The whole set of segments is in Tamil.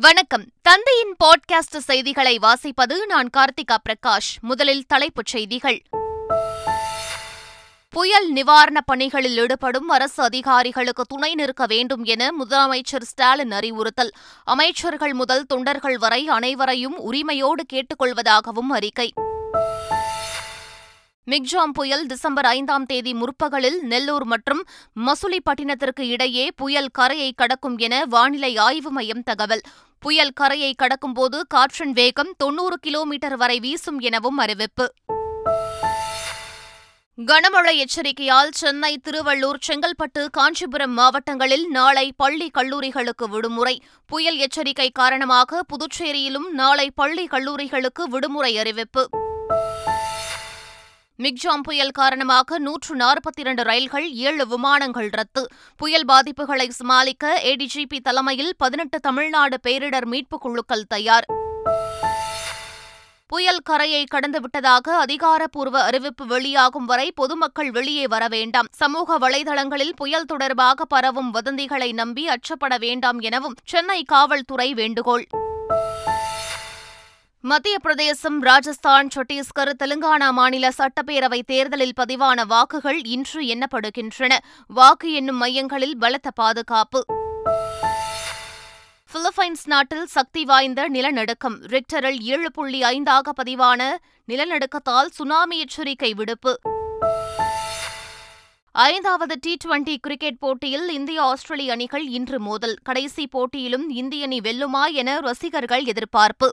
வணக்கம். தந்தையின் பாட்காஸ்ட் செய்திகளை வாசிப்பது நான் கார்த்திகா பிரகாஷ். முதலில் தலைப்புச் செய்திகள். புயல் நிவாரணப் பணிகளில் ஈடுபடும் அரசு அதிகாரிகளுக்கு துணை நிற்க வேண்டும் என முதலமைச்சர் ஸ்டாலின் அறிவுறுத்தல். அமைச்சர்கள் முதல் தொண்டர்கள் வரை அனைவரையும் உரிமையோடு கேட்டுக்கொள்வதாகவும் அறிக்கை. மிக்ஜாம் புயல் டிசம்பர் ஐந்தாம் தேதி முற்பகலில் நெல்லூர் மற்றும் மசுலிப்பட்டினத்திற்கு இடையே புயல் கரையை கடக்கும் என வானிலை ஆய்வு மையம் தகவல். புயல் கரையை கடக்கும்போது காற்றின் வேகம் தொன்னூறு கிலோமீட்டர் வரை வீசும் எனவும் அறிவிப்பு. கனமழை எச்சரிக்கையால் சென்னை திருவள்ளூர் செங்கல்பட்டு காஞ்சிபுரம் மாவட்டங்களில் நாளை பள்ளி கல்லூரிகளுக்கு விடுமுறை. புயல் எச்சரிக்கை காரணமாக புதுச்சேரியிலும் நாளை பள்ளி கல்லூரிகளுக்கு விடுமுறை அறிவிப்பு. மிக்ஜாம் புயல் காரணமாக நூற்று நாற்பத்தி இரண்டு ரயில்கள் ஏழு விமானங்கள் ரத்து. புயல் பாதிப்புகளை சமாளிக்க ஏடிஜிபி தலைமையில் பதினெட்டு தமிழ்நாடு பேரிடர் மீட்புக் குழுக்கள் தயார். புயல் கரையை கடந்துவிட்டதாக அதிகாரப்பூர்வ அறிவிப்பு வெளியாகும் வரை பொதுமக்கள் வெளியே வர வேண்டாம். சமூக வலைதளங்களில் புயல் தொடர்பாக பரவும் வதந்திகளை நம்பி அச்சப்பட வேண்டாம் எனவும் சென்னை காவல்துறை வேண்டுகோள். மத்திய பிரதேசம் ராஜஸ்தான் சத்தீஸ்கர் தெலுங்கானா மாநில சட்டப்பேரவை தேர்தலில் பதிவான வாக்குகள் இன்று எண்ணப்படுகின்றன. வாக்கு எண்ணும் மையங்களில் பலத்த பாதுகாப்பு. பிலிப்பைன்ஸ் நாட்டில் சக்தி வாய்ந்த நிலநடுக்கம். ரிக்டரில் ஏழு புள்ளி ஐந்தாக பதிவான நிலநடுக்கத்தால் சுனாமி எச்சரிக்கை விடுப்பு. ஐந்தாவது டி டுவெண்டி கிரிக்கெட் போட்டியில் இந்திய ஆஸ்திரேலிய அணிகள் இன்று மோதல். கடைசி போட்டியிலும் இந்திய அணி வெல்லுமா என ரசிகர்கள் எதிர்பார்ப்பு.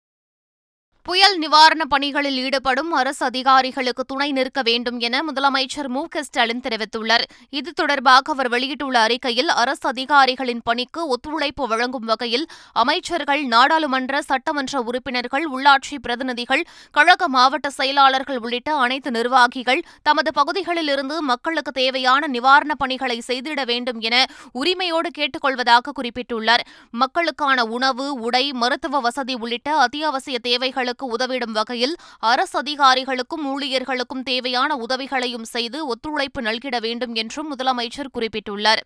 புயல் நிவாரணப் பணிகளில் ஈடுபடும் அரசு அதிகாரிகளுக்கு துணை நிற்க வேண்டும் என முதலமைச்சர் மு க ஸ்டாலின் தெரிவித்துள்ளார். இது தொடர்பாக அவர் வெளியிட்டுள்ள அறிக்கையில் அரசு அதிகாரிகளின் பணிக்கு ஒத்துழைப்பு வழங்கும் வகையில் அமைச்சர்கள் நாடாளுமன்ற சட்டமன்ற உறுப்பினர்கள் உள்ளாட்சி பிரதிநிதிகள் கழக மாவட்ட செயலாளர்கள் உள்ளிட்ட அனைத்து நிர்வாகிகள் தமது பகுதிகளில் இருந்து மக்களுக்கு தேவையான நிவாரணப் பணிகளை செய்திட வேண்டும் என உரிமையோடு கேட்டுக் கொள்வதாக குறிப்பிட்டுள்ளார். மக்களுக்கான உணவு உடை மருத்துவ வசதி உள்ளிட்ட அத்தியாவசிய தேவைகளுக்கு மக்களுக்கு உதவிடும் வகையில் அரசு அதிகாரிகளுக்கும் ஊழியர்களுக்கும் தேவையான உதவிகளையும் செய்து ஒத்துழைப்பு நல்கிட வேண்டும் என்றும் முதலமைச்சர் குறிப்பிட்டுள்ளார்.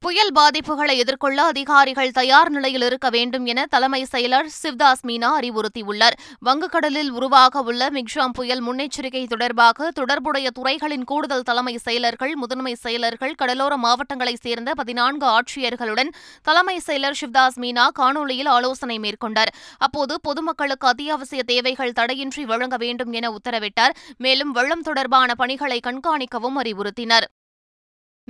புயல் பாதிப்புகளை எதிர்கொள்ள அதிகாரிகள் தயார் நிலையில் இருக்க வேண்டும் என தலைமை செயலர் சிவ்தாஸ் மீனா அறிவுறுத்தியுள்ளார். வங்கக்கடலில் உருவாக உள்ள மிக்ஜாம் புயல் முன்னெச்சரிக்கை தொடர்பாக தொடர்புடைய துறைகளின் கூடுதல் தலைமை செயலர்கள் முதன்மை செயலர்கள் கடலோர மாவட்டங்களைச் சேர்ந்த பதினான்கு ஆட்சியர்களுடன் தலைமை செயலர் சிவ்தாஸ் மீனா காணொலியில் ஆலோசனை மேற்கொண்டார். அப்போது பொதுமக்களுக்கு அத்தியாவசிய தேவைகள் தடையின்றி வழங்க வேண்டும் என உத்தரவிட்டார். மேலும் வெள்ளம் தொடர்பான பணிகளை கண்காணிக்கவும் அறிவுறுத்தினர்.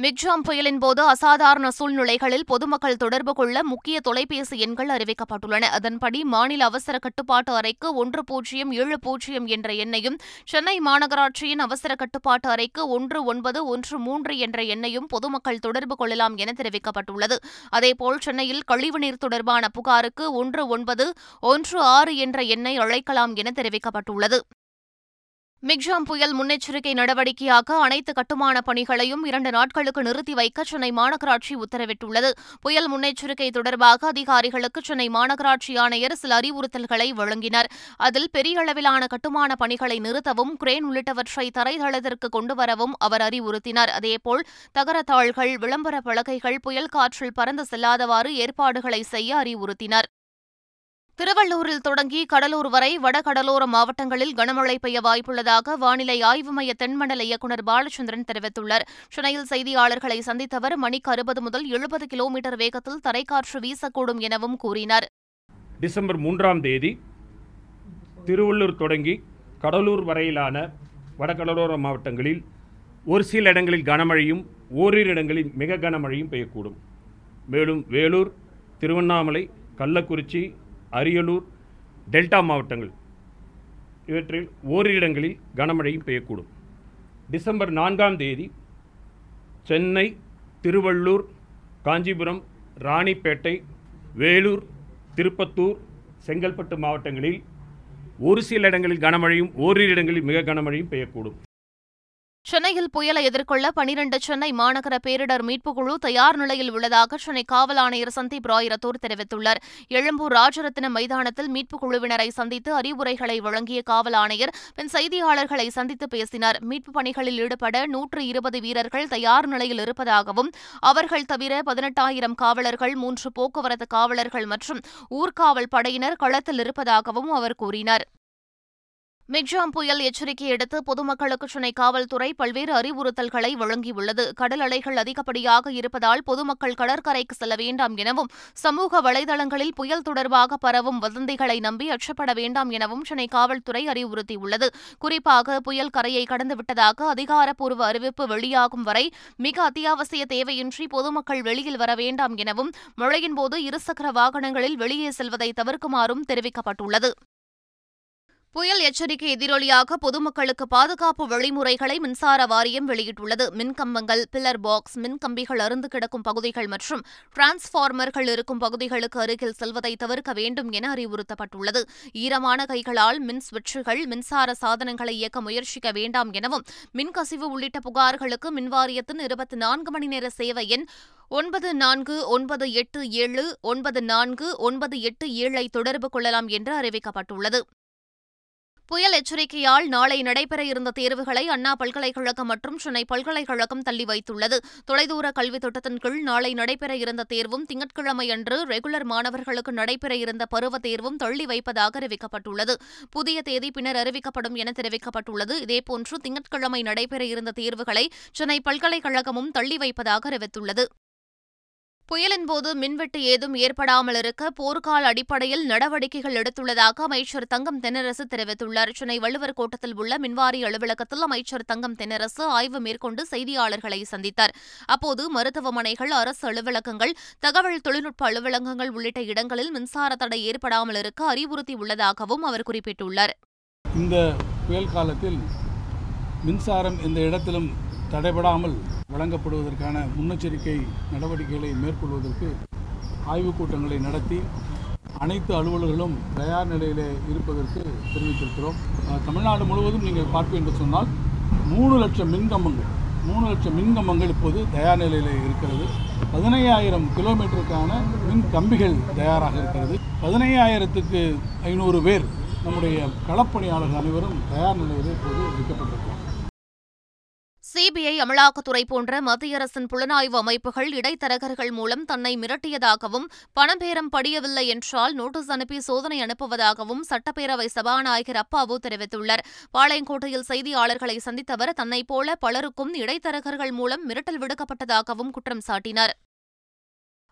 மிக்ஜாம் புயலின் போது அசாதாரண சூழ்நிலைகளில் பொதுமக்கள் தொடர்பு கொள்ள முக்கிய தொலைபேசி எண்கள் அறிவிக்கப்பட்டுள்ளன. அதன்படி மாநில அவசர கட்டுப்பாட்டு அறைக்கு ஒன்று பூஜ்ஜியம் ஏழு பூஜ்ஜியம் என்ற எண்ணையும் சென்னை மாநகராட்சியின் அவசர கட்டுப்பாட்டு அறைக்கு ஒன்று ஒன்பது ஒன்று மூன்று என்ற எண்ணையும் பொதுமக்கள் தொடர்பு கொள்ளலாம் என தெரிவிக்கப்பட்டுள்ளது. அதேபோல் சென்னையில் கழிவுநீர் தொடர்பான புகாருக்கு ஒன்று ஒன்பது ஒன்று ஆறு என்ற எண்ணை அழைக்கலாம் என தெரிவிக்கப்பட்டுள்ளது. மிக்ஜாம் புயல் முன்னெச்சரிக்கை நடவடிக்கையாக அனைத்து கட்டுமான பணிகளையும் இரண்டு நாட்களுக்கு நிறுத்தி வைக்க சென்னை மாநகராட்சி உத்தரவிட்டுள்ளது. புயல் முன்னெச்சரிக்கை தொடர்பாக அதிகாரிகளுக்கு சென்னை மாநகராட்சி ஆணையர் சில அறிவுறுத்தல்களை வழங்கினர். அதில் பெரிய அளவிலான கட்டுமான பணிகளை நிறுத்தவும் கிரேன் உள்ளிட்டவற்றை தரைதளத்திற்கு கொண்டுவரவும் அவர் அறிவுறுத்தினார். அதேபோல் தகரத்தாள்கள் விளம்பர பலகைகள் புயல் காற்றில் பறந்து செல்லாதவாறு ஏற்பாடுகளை செய்ய அறிவுறுத்தினார். திருவள்ளூரில் தொடங்கி கடலூர் வரை வடகடலோர மாவட்டங்களில் கனமழை பெய்ய வாய்ப்புள்ளதாக வானிலை ஆய்வு மைய தென்மண்டல இயக்குநர் பாலச்சந்திரன் தெரிவித்துள்ளார். சென்னையில் செய்தியாளர்களை சந்தித்தவர் மணிக்கு அறுபது முதல் எழுபது கிலோமீட்டர் வேகத்தில் தரைக்காற்று வீசக்கூடும் எனவும் கூறினார். டிசம்பர் மூன்றாம் தேதி திருவள்ளூர் தொடங்கி கடலூர் வரையிலான வடகடலோர மாவட்டங்களில் ஒரு சில இடங்களில் கனமழையும் ஓரிரு இடங்களில் மிக கனமழையும் பெய்யக்கூடும். மேலும் வேலூர் திருவண்ணாமலை கள்ளக்குறிச்சி அரியலூர் டெல்டா மாவட்டங்கள். இவற்றில் ஓரிரு இடங்களில் கனமழையும் பெய்யக்கூடும். டிசம்பர் நான்காம் தேதி சென்னை திருவள்ளூர் காஞ்சிபுரம் ராணிப்பேட்டை வேலூர் திருப்பத்தூர் செங்கல்பட்டு மாவட்டங்களில் ஒரு சில இடங்களில் கனமழையும் ஓரிரு இடங்களில் மிக கனமழையும் பெய்யக்கூடும். சென்னையில் புயலை எதிர்கொள்ள பனிரண்டு சென்னை மாநகர பேரிடர் மீட்புக் குழு தயார் நிலையில் உள்ளதாக சென்னை காவல் ஆணையர் சந்தீப் ராயிரத்தூர் தெரிவித்துள்ளார். எழும்பூர் ராஜரத்தினம் மைதானத்தில் மீட்புக் குழுவினரை சந்தித்து அறிவுரைகளை வழங்கிய காவல் ஆணையர் பின் செய்தியாளர்களை சந்தித்து பேசினார். மீட்புப் பணிகளில் ஈடுபட நூற்று இருபது வீரர்கள் தயார் நிலையில் இருப்பதாகவும் அவர்கள் தவிர பதினெட்டாயிரம் காவலர்கள் மூன்று போக்குவரத்து காவலர்கள் மற்றும் ஊர்காவல் படையினர் களத்தில் இருப்பதாகவும் அவர் கூறினார். மிக்ஜாம் புயல் எச்சரிக்கையடுத்து பொதுமக்களுக்கு சென்னை காவல்துறை பல்வேறு அறிவுறுத்தல்களை வழங்கியுள்ளது. கடல் அலைகள் அதிகப்படியாக இருப்பதால் பொதுமக்கள் கடற்கரைக்கு செல்ல வேண்டாம் எனவும் சமூக வலைதளங்களில் புயல் தொடர்பாக பரவும் வதந்திகளை நம்பி அச்சப்பட வேண்டாம் எனவும் சென்னை காவல்துறை அறிவுறுத்தியுள்ளது. குறிப்பாக புயல் கரையை கடந்துவிட்டதாக அதிகாரப்பூர்வ அறிவிப்பு வெளியாகும் வரை மிக அத்தியாவசிய தேவையின்றி பொதுமக்கள் வெளியில் வர வேண்டாம் எனவும் மழையின்போது இருசக்கர வாகனங்களில் வெளியே செல்வதை தவிர்க்குமாறும் தெரிவிக்கப்பட்டுள்ளது. புயல் எச்சரிக்கை எதிரொலியாக பொதுமக்களுக்கு பாதுகாப்பு வழிமுறைகளை மின்சார வாரியம் வெளியிட்டுள்ளது. மின்கம்பங்கள் பில்லர் பாக்ஸ் மின்கம்பிகள் அருந்து கிடக்கும் பகுதிகள் மற்றும் டிரான்ஸ்ஃபார்மர்கள் இருக்கும் பகுதிகளுக்கு அருகில் செல்வதை தவிர்க்க வேண்டும் என அறிவுறுத்தப்பட்டுள்ளது. ஈரமான கைகளால் மின் சுவிட்சுகள் மின்சார சாதனங்களை இயக்க முயற்சிக்க வேண்டாம் எனவும் மின்கசிவு உள்ளிட்ட புகார்களுக்கு மின்வாரியத்தின் இருபத்தி நான்கு மணி நேர சேவை எண் ஒன்பது நான்கு ஒன்பது எட்டு ஏழு ஒன்பது நான்கு ஒன்பது எட்டு ஏழை தொடர்பு கொள்ளலாம் என்று அறிவிக்கப்பட்டுள்ளது. புயல் எச்சரிக்கையால் நாளை நடைபெற இருந்த தேர்வுகளை அண்ணா பல்கலைக்கழகம் மற்றும் சென்னை பல்கலைக்கழகம் தள்ளி வைத்துள்ளது. தொலைதூர கல்வி திட்டத்தின் கீழ் நாளை நடைபெற இருந்த தேர்வும் திங்கட்கிழமை அன்று ரெகுலர் மாணவர்களுக்கு நடைபெற இருந்த பருவ தேர்வும் தள்ளி வைப்பதாக அறிவிக்கப்பட்டுள்ளது. புதிய தேதி பின்னர் அறிவிக்கப்படும் என தெரிவிக்கப்பட்டுள்ளது. இதேபோன்று திங்கட்கிழமை நடைபெற இருந்த தேர்வுகளை சென்னை பல்கலைக்கழகமும் தள்ளி வைப்பதாக அறிவித்துள்ளது. புயலின் போது மின்வெட்டு ஏதும் ஏற்படாமல் இருக்க போர்க்கால அடிப்படையில் நடவடிக்கைகள் எடுத்துள்ளதாக அமைச்சர் தங்கம் தென்னரசு தெரிவித்துள்ளார். சென்னை வள்ளுவர் கோட்டத்தில் உள்ள மின்வாரிய அலுவலகத்தில் அமைச்சர் தங்கம் தென்னரசு ஆய்வு மேற்கொண்டு செய்தியாளர்களை சந்தித்தார். அப்போது மருத்துவமனைகள் அரசு அலுவலகங்கள் தகவல் தொழில்நுட்ப அலுவலகங்கள் உள்ளிட்ட இடங்களில் மின்சார தடை ஏற்படாமல் இருக்க அறிவுறுத்தியுள்ளதாகவும் அவர் குறிப்பிட்டுள்ளார். இந்த புயல் காலத்தில் மின்சாரம் எந்த இடத்திலும் தடைபடாமல் வழங்கப்படுவதற்கான முன்னெச்சரிக்கை நடவடிக்கைகளை மேற்கொள்வதற்கு ஆய்வுக் கூட்டங்களை நடத்தி அனைத்து அலுவலர்களும் தயார் நிலையில் இருப்பதற்கு தெரிவித்திருக்கிறோம். தமிழ்நாடு முழுவதும் நீங்கள் பார்ப்பீர்கள் என்று சொன்னால் மூணு லட்சம் மின்கம்பங்கள் மூணு லட்சம் மின்கம்பங்கள் இப்போது தயார் நிலையில் இருக்கிறது. பதினையாயிரம் கிலோமீட்டருக்கான மின் கம்பிகள் தயாராக இருக்கிறது. பதினையாயிரத்துக்கு ஐநூறு பேர் நம்முடைய களப்பணியாளர்கள் அனைவரும் தயார் நிலையில் இப்போது வைக்கப்பட்டிருக்கிறார் சிபிஐ அமலாக்கத்துறை போன்ற மத்திய அரசின் புலனாய்வு அமைப்புகள் இடைத்தரகர்கள் மூலம் தன்னை மிரட்டியதாகவும் பணபேரம் படியவில்லை என்றால் நோட்டீஸ் அனுப்பி சோதனை அனுப்புவதாகவும் சட்டப்பேரவை சபாநாயகர் அப்பாவு தெரிவித்துள்ளார். பாளையங்கோட்டையில் செய்தியாளர்களை சந்தித்தவர் தன்னைப் போல பலருக்கும் இடைத்தரகர்கள் மூலம் மிரட்டல் விடுக்கப்பட்டதாகவும் குற்றம் சாட்டினார்.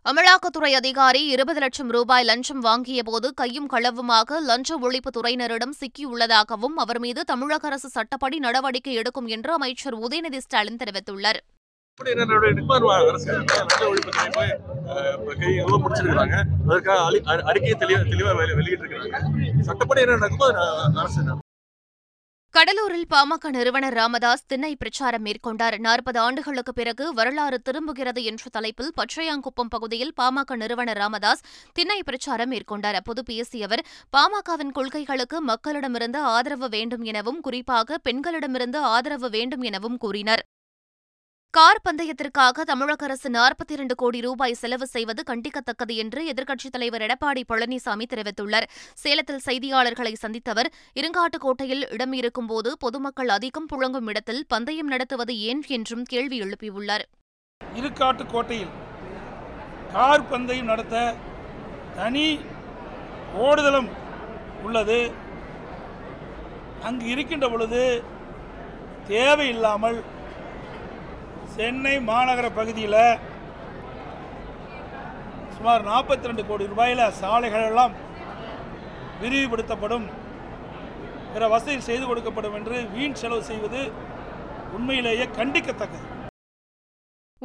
அமலாக்கத்துறை அதிகாரி இருபது லட்சம் ரூபாய் லஞ்சம் வாங்கியபோது கையும் களவுமாக லஞ்ச ஒழிப்பு துறையினரிடம் சிக்கியுள்ளதாகவும் அவர் மீது தமிழக அரசு சட்டப்படி நடவடிக்கை எடுக்கும் என்று அமைச்சர் உதயநிதி ஸ்டாலின் தெரிவித்துள்ளார். அறிக்கையை சட்டப்படி என்ன நடக்குமோ அரசு கடலூரில் பாமக நிறுவனர் ராமதாஸ் திண்ணை பிரச்சாரம் மேற்கொண்டார். நாற்பது ஆண்டுகளுக்கு பிறகு வரலாறு திரும்புகிறது என்ற தலைப்பில் பச்சையாங்குப்பம் பகுதியில் பாமக நிறுவனர் ராமதாஸ் திண்ணை பிரச்சாரம் மேற்கொண்டார். அப்போது பேசிய அவர் பாமகவின் கொள்கைகளுக்கு மக்களிடமிருந்து ஆதரவு வேண்டும் எனவும் குறிப்பாக பெண்களிடமிருந்து ஆதரவு வேண்டும் எனவும் கூறினார். கார் பந்தயத்திற்காக தமிழக அரசு நாற்பத்தி இரண்டு கோடி ரூபாய் செலவு செய்வது கண்டிக்கத்தக்கது என்று எதிர்க்கட்சித் தலைவர் எடப்பாடி பழனிசாமி தெரிவித்துள்ளார். சேலத்தில் செய்தியாளர்களை சந்தித்த அவர் இருங்காட்டுக்கோட்டையில் இடம் இருக்கும்போது பொதுமக்கள் அதிகம் புழங்கும் இடத்தில் பந்தயம் நடத்துவது ஏன்? என்றும் கேள்வி எழுப்பியுள்ளார். இருக்காட்டுக்கோட்டையில் கார் பந்தயம் நடத்த தனி ஓடுதளம் உள்ளது. அங்கு இருக்கின்ற பொழுது தேவையில்லாமல் சென்னை மாநகர பகுதியில் சுமார் நாற்பத்தி ரெண்டு கோடி ரூபாயில் சாலைகளெல்லாம் விரிவுபடுத்தப்படும் பிற வசதி செய்து கொடுக்கப்படும் என்று வீண் செலவு செய்வது உண்மையிலேயே கண்டிக்கத்தக்கது.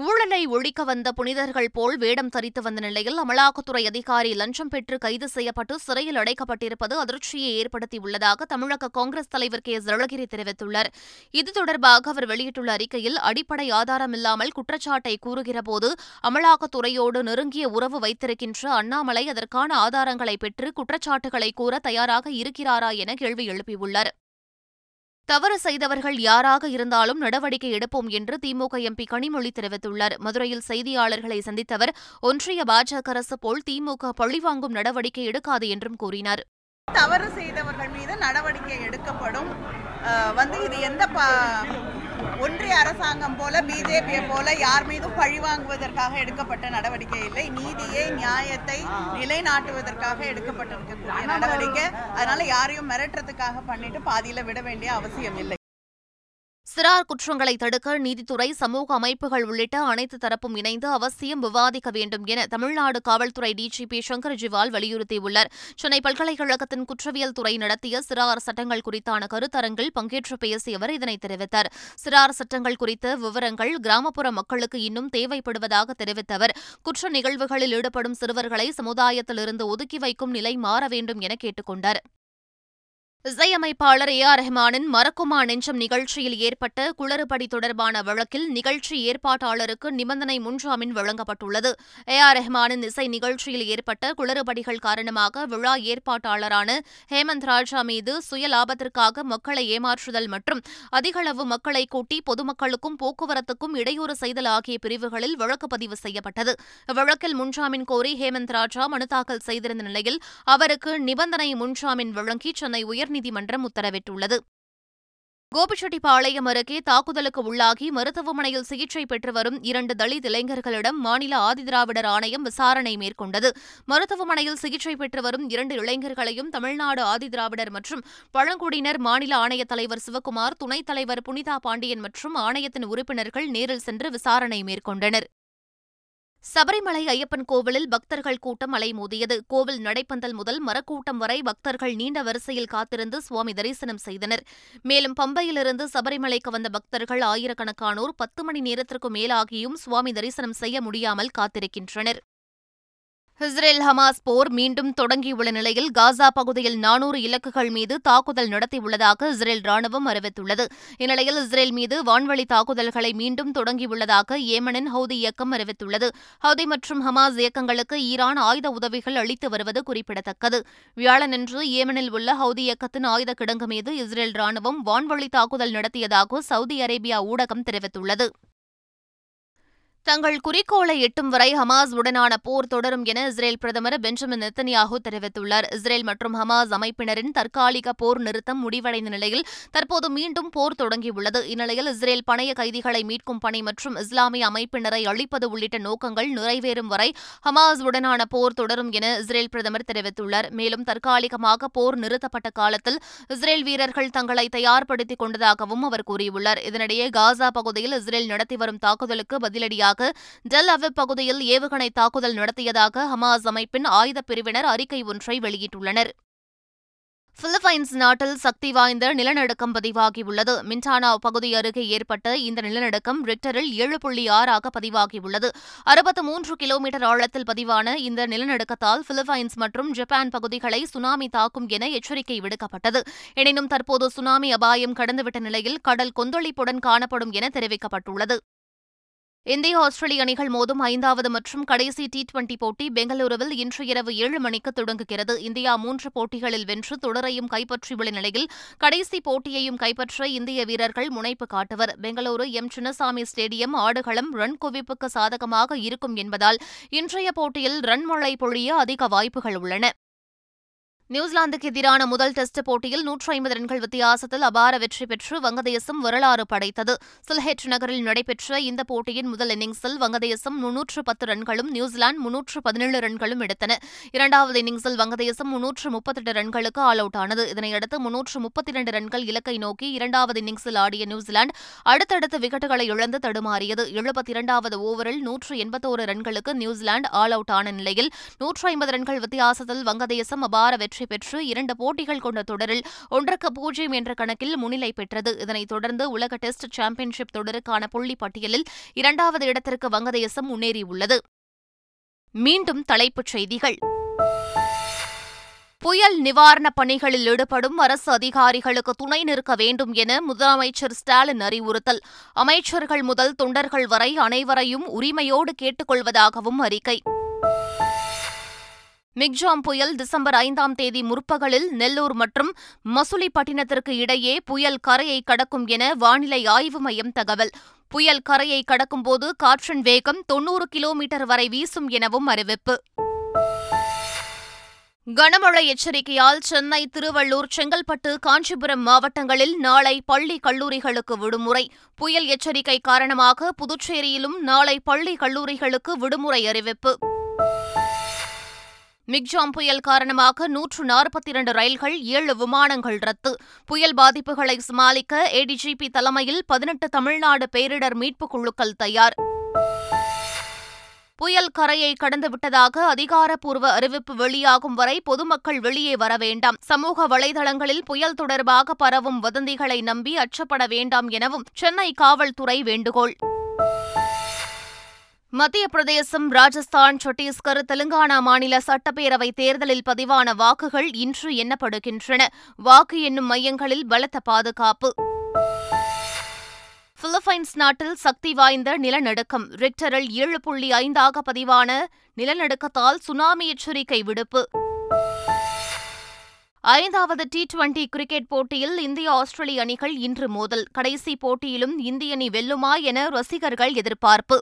ஊழலை ஒழிக்க வந்த புனிதர்கள் போல் வேடம் தரித்து வந்த நிலையில் அமலாக்கத்துறை அதிகாரி லஞ்சம் பெற்று கைது செய்யப்பட்டு சிறையில் அடைக்கப்பட்டிருப்பது அதிர்ச்சியை ஏற்படுத்தியுள்ளதாக தமிழக காங்கிரஸ் தலைவர் கே. எஸ் அழகிரி தெரிவித்துள்ளார். இது தொடர்பாக அவர் வெளியிட்டுள்ள அறிக்கையில் அடிப்படை ஆதாரமில்லாமல் குற்றச்சாட்டை கூறுகிறபோது அமலாக்கத்துறையோடு நெருங்கிய உறவு வைத்திருக்கின்ற அண்ணாமலை அதற்கான ஆதாரங்களை பெற்று குற்றச்சாட்டுகளை கூற தயாராக இருக்கிறாரா என கேள்வி எழுப்பியுள்ளார். தவறு செய்தவர்கள் யாராக இருந்தாலும் நடவடிக்கை எடுப்போம் என்று திமுக எம்பி கனிமொழி தெரிவித்துள்ளார். மதுரையில் செய்தியாளர்களை சந்தித்தவர் ஒன்றிய பாஜக அரசு போல் திமுக பழிவாங்கும் நடவடிக்கை எடுக்காது என்றும் கூறினார். தவறு செய்தவர்கள் மீது நடவடிக்கை எடுக்கப்படும். வந்து இது எந்த ஒன்றிய அரசாங்கம் போல பிஜேபியை போல யார் மீதும் பழி வாங்குவதற்காக எடுக்கப்பட்ட நடவடிக்கை இல்லை. நீதியை நியாயத்தை நிலைநாட்டுவதற்காக எடுக்கப்பட்டிருக்கக்கூடிய நடவடிக்கை. அதனால யாரையும் மிரட்டுறதுக்காக பண்ணிட்டு பாதியில விட வேண்டிய அவசியம் இல்லை. சிறார் குற்றங்களை தடுக்க நீதித்துறை சமூக அமைப்புகள் உள்ளிட்ட அனைத்து தரப்பும் இணைந்து அவசியம் விவாதிக்க வேண்டும் என தமிழ்நாடு காவல்துறை டிஜிபி சங்கர் ஜிவால் வலியுறுத்தியுள்ளார். சென்னை பல்கலைக்கழகத்தின் குற்றவியல் துறை நடத்திய சிறார் சட்டங்கள் குறித்தான கருத்தரங்கில் பங்கேற்று பேசிய அவர் இதனை தெரிவித்தார். சிறார் சட்டங்கள் குறித்த விவரங்கள் கிராமப்புற மக்களுக்கு இன்னும் தேவைப்படுவதாக தெரிவித்த அவர் குற்ற நிகழ்வுகளில் ஈடுபடும் சிறுவர்களை சமுதாயத்திலிருந்து ஒதுக்கி வைக்கும் நிலை மாற வேண்டும் என கேட்டுக் கொண்டார் இசையமைப்பாளர் ஏ ஆர் ரஹ்மானின் மறக்குமா நெஞ்சம் நிகழ்ச்சியில் ஏற்பட்ட குளறுபடி தொடர்பான வழக்கில் நிகழ்ச்சி ஏற்பாட்டாளருக்கு நிபந்தனை முன்ஜாமீன் வழங்கப்பட்டுள்ளது. ஏ ஆர் ரஹ்மானின் இசை நிகழ்ச்சியில் ஏற்பட்ட குளறுபடிகள் காரணமாக விழா ஏற்பாட்டாளரான ஹேமந்த் ராஜா மீது சுய லாபத்திற்காக மக்களை ஏமாற்றுதல் மற்றும் அதிகளவு மக்களை கூட்டி பொதுமக்களுக்கும் போக்குவரத்துக்கும் இடையூறு செய்தல் ஆகிய பிரிவுகளில் வழக்கு பதிவு செய்யப்பட்டது. இவ்வழக்கில் முன்ஜாமீன் கோரி ஹேமந்த் ராஜா மனு தாக்கல் செய்திருந்த நிலையில் அவருக்கு நிபந்தனை முன்ஜாமீன் வழங்கி சென்னை உயர் உயர்நீதிமன்றம் உத்தரவிட்டுள்ளது. கோபிச்செட்டிப்பாளையம் அருகே தாக்குதலுக்கு உள்ளாகி மருத்துவமனையில் சிகிச்சை பெற்று வரும் இரண்டு தலித் இளைஞர்களிடம் மாநில ஆதிதிராவிடர் ஆணையம் விசாரணை மேற்கொண்டது. மருத்துவமனையில் சிகிச்சை பெற்று வரும் இரண்டு இளைஞர்களையும் தமிழ்நாடு ஆதிதிராவிடர் மற்றும் பழங்குடியினர் மாநில ஆணையத் தலைவர் சிவக்குமார் துணைத் தலைவர் புனிதா பாண்டியன் மற்றும் ஆணையத்தின் உறுப்பினர்கள் நேரில் சென்று விசாரணை மேற்கொண்டனர். சபரிமலை ஐயப்பன் கோவிலில் பக்தர்கள் கூட்டம் அலைமோதியது. கோவில் நடைப்பந்தல் முதல் மரக்கூட்டம் வரை பக்தர்கள் நீண்ட வரிசையில் காத்திருந்து சுவாமி தரிசனம் செய்தனர். மேலும் பம்பையிலிருந்து சபரிமலைக்கு வந்த பக்தர்கள் ஆயிரக்கணக்கானோர் பத்து மணி நேரத்திற்கு மேலாகியும் சுவாமி தரிசனம் செய்ய முடியாமல் காத்திருக்கின்றனர். இஸ்ரேல் ஹமாஸ் போர் மீண்டும் தொடங்கியுள்ள நிலையில் காசா பகுதியில் நானூறு இலக்குகள் மீது தாக்குதல் நடத்தியுள்ளதாக இஸ்ரேல் ராணுவம் அறிவித்துள்ளது. இந்நிலையில் இஸ்ரேல் மீது வான்வழி தாக்குதல்களை மீண்டும் தொடங்கியுள்ளதாக ஏமனின் ஹவுதி இயக்கம் அறிவித்துள்ளது. ஹவுதி மற்றும் ஹமாஸ் இயக்கங்களுக்கு ஈரான் ஆயுத உதவிகள் அளித்து வருவது குறிப்பிடத்தக்கது. வியாழனன்று ஏமனில் உள்ள ஹவுதி இயக்கத்தின் ஆயுத கிடங்கு மீது இஸ்ரேல் ராணுவம் வான்வழி தாக்குதல் நடத்தியதாக சவுதி அரேபியா ஊடகம் தெரிவித்துள்ளது. தங்கள் குறிக்கோளை எட்டும் வரை ஹமாஸ் உடனான போர் தொடரும் என இஸ்ரேல் பிரதமர் பெஞ்சமின் நெத்தனியாகு தெரிவித்துள்ளார். இஸ்ரேல் மற்றும் ஹமாஸ் அமைப்பினரின் தற்காலிக போர் நிறுத்தம் முடிவடைந்த நிலையில் தற்போது மீண்டும் போர் தொடங்கியுள்ளது. இந்நிலையில் இஸ்ரேல் பணைய கைதிகளை மீட்கும் பணி மற்றும் இஸ்லாமிய அமைப்பினரை அழிப்பது உள்ளிட்ட நோக்கங்கள் நிறைவேறும் வரை ஹமாஸ் உடனான போர் தொடரும் என இஸ்ரேல் பிரதமர் தெரிவித்துள்ளார். மேலும் தற்காலிகமாக போர் நிறுத்தப்பட்ட காலத்தில் இஸ்ரேல் வீரர்கள் தங்களை தயார்படுத்திக் கொண்டதாகவும் அவர் கூறியுள்ளார். இதனிடையே காசா பகுதியில் இஸ்ரேல் நடத்தி வரும் தாக்குதலுக்கு பதிலடியாக டெல் அவிவ் பகுதியில் ஏவுகணை தாக்குதல் நடத்தியதாக ஹமாஸ் அமைப்பின் ஆயுதப் பிரிவினர் அறிக்கை ஒன்றை வெளியிட்டுள்ளனர். பிலிப்பைன்ஸ் நாட்டில் சக்தி வாய்ந்த நிலநடுக்கம் பதிவாகியுள்ளது. மின்டானா பகுதி அருகே ஏற்பட்ட இந்த நிலநடுக்கம் ரிக்டரில் ஏழு புள்ளி ஆறாக பதிவாகியுள்ளது. அறுபத்து மூன்று கிலோமீட்டர் ஆழத்தில் பதிவான இந்த நிலநடுக்கத்தால் பிலிப்பைன்ஸ் மற்றும் ஜப்பான் பகுதிகளை சுனாமி தாக்கும் என எச்சரிக்கை விடுக்கப்பட்டது. எனினும் தற்போது சுனாமி அபாயம் கடந்துவிட்ட நிலையில் கடல் கொந்தளிப்புடன் காணப்படும் என தெரிவிக்கப்பட்டுள்ளது. இந்திய ஆஸ்திரேலிய அணிகள் மோதும் ஐந்தாவது மற்றும் கடைசி டி டுவெண்டி போட்டி பெங்களூருவில் இன்று இரவு ஏழு மணிக்கு தொடங்குகிறது. இந்தியா மூன்று போட்டிகளில் வென்று தொடரையும் கைப்பற்றியுள்ள நிலையில் கடைசி போட்டியையும் கைப்பற்ற இந்திய வீரர்கள் முனைப்பு காட்டுவர். பெங்களூரு எம் சின்னசாமி ஸ்டேடியம் ஆடுகளம் ரன் குவிப்புக்கு சாதகமாக இருக்கும் என்பதால் இன்றைய போட்டியில் ரன் மழை பொழிய அதிக வாய்ப்புகள் உள்ளன. நியூசிலாந்துக்கு எதிரான முதல் டெஸ்ட் போட்டியில் நூற்று ஐம்பது ரன்கள் வித்தியாசத்தில் அபார வெற்றி பெற்று வங்கதேசம் வரலாறு படைத்தது. சில்ஹெட் நகரில் நடைபெற்ற இந்த போட்டியின் முதல் இன்னிங்ஸில் வங்கதேசம் முன்னூற்று பத்து ரன்களும் நியூசிலாந்து முன்னூற்று பதினேழு ரன்களும் எடுத்தன. இரண்டாவது இன்னிங்ஸில் வங்கதேசம் முன்னூற்று முப்பத்தெட்டு ரன்களுக்கு ஆல் அவுட் ஆனது. இதனையடுத்து முன்னூற்று முப்பத்தி இரண்டு ரன்கள் இலக்கை நோக்கி இரண்டாவது இன்னிங்ஸில் ஆடிய நியூசிலாந்து அடுத்தடுத்து விக்கெட்டுகளை இழந்து தடுமாறியது. எழுபத்தி இரண்டாவது ஓவரில் நூற்று எண்பத்தோரு ரன்களுக்கு நியூசிலாந்து ஆல் அவுட் ஆன நிலையில் நூற்று ஐம்பது ரன்கள் வித்தியாசத்தில் வங்கதேசம் அபார வெற்றி பெற்று இரண்டு போட்டிகள் கொண்ட தொடரில் ஒன்றுக்கு பூஜ்ஜியம் என்ற கணக்கில் முன்னிலை பெற்றது. இதனைத் தொடர்ந்து உலக டெஸ்ட் சாம்பியன்ஷிப் தொடருக்கான புள்ளி பட்டியலில் இரண்டாவது இடத்திற்கு வங்கதேசம் முன்னேறியுள்ளது. மீண்டும் தலைப்புச் செய்திகள். புயல் நிவாரணப் பணிகளில் ஈடுபடும் அரசு அதிகாரிகளுக்கு துணை நிற்க வேண்டும் என முதலமைச்சர் ஸ்டாலின் அறிவுறுத்தல். அமைச்சர்கள் முதல் தொண்டர்கள் வரை அனைவரையும் உரிமையோடு கேட்டுக்கொள்வதாகவும் அறிக்கை. மிக்ஜாம் புயல் டிசம்பர் ஐந்தாம் தேதி முற்பகலில் நெல்லூர் மற்றும் மசுலிப்பட்டினத்திற்கு இடையே புயல் கரையை கடக்கும் என வானிலை ஆய்வு மையம் தகவல். புயல் கரையை கடக்கும்போது காற்றின் வேகம் தொன்னூறு கிலோமீட்டர் வரை வீசும் எனவும் அறிவிப்பு. கனமழை எச்சரிக்கையால் சென்னை திருவள்ளூர் செங்கல்பட்டு காஞ்சிபுரம் மாவட்டங்களில் நாளை பள்ளி கல்லூரிகளுக்கு விடுமுறை. புயல் எச்சரிக்கை காரணமாக புதுச்சேரியிலும் நாளை பள்ளி கல்லூரிகளுக்கு விடுமுறை அறிவிப்பு. மிக்ஜாம் புயல் காரணமாக நூற்று நாற்பத்தி இரண்டு ரயில்கள் ஏழு விமானங்கள் ரத்து. புயல் பாதிப்புகளை சமாளிக்க ஏடிஜிபி தலைமையில் பதினெட்டு தமிழ்நாடு பேரிடர் மீட்புக் குழுக்கள் தயார். புயல் கரையை கடந்துவிட்டதாக அதிகாரப்பூர்வ அறிவிப்பு வெளியாகும் வரை பொதுமக்கள் வெளியே வர வேண்டாம். சமூக வலைதளங்களில் புயல் தொடர்பாக பரவும் வதந்திகளை நம்பி அச்சப்பட வேண்டாம் எனவும் சென்னை காவல்துறை வேண்டுகோள். மத்திய பிரதேசம் ராஜஸ்தான் சத்தீஸ்கர் தெலுங்கானா மாநில சட்டப்பேரவை தேர்தலில் பதிவான வாக்குகள் இன்று எண்ணப்படுகின்றன. வாக்கு எண்ணும் மையங்களில் பலத்த பாதுகாப்பு. பிலிப்பைன்ஸ் நாட்டில் சக்தி வாய்ந்த நிலநடுக்கம். ரிக்டரில் ஏழு புள்ளி ஐந்தாக பதிவான நிலநடுக்கத்தால் சுனாமி எச்சரிக்கை விடுப்பு. ஐந்தாவது டி டுவெண்டி கிரிக்கெட் போட்டியில் இந்திய ஆஸ்திரேலிய அணிகள் இன்று மோதல். கடைசி போட்டியிலும் இந்திய அணி வெல்லுமா என ரசிகர்கள் எதிர்பார்ப்பு.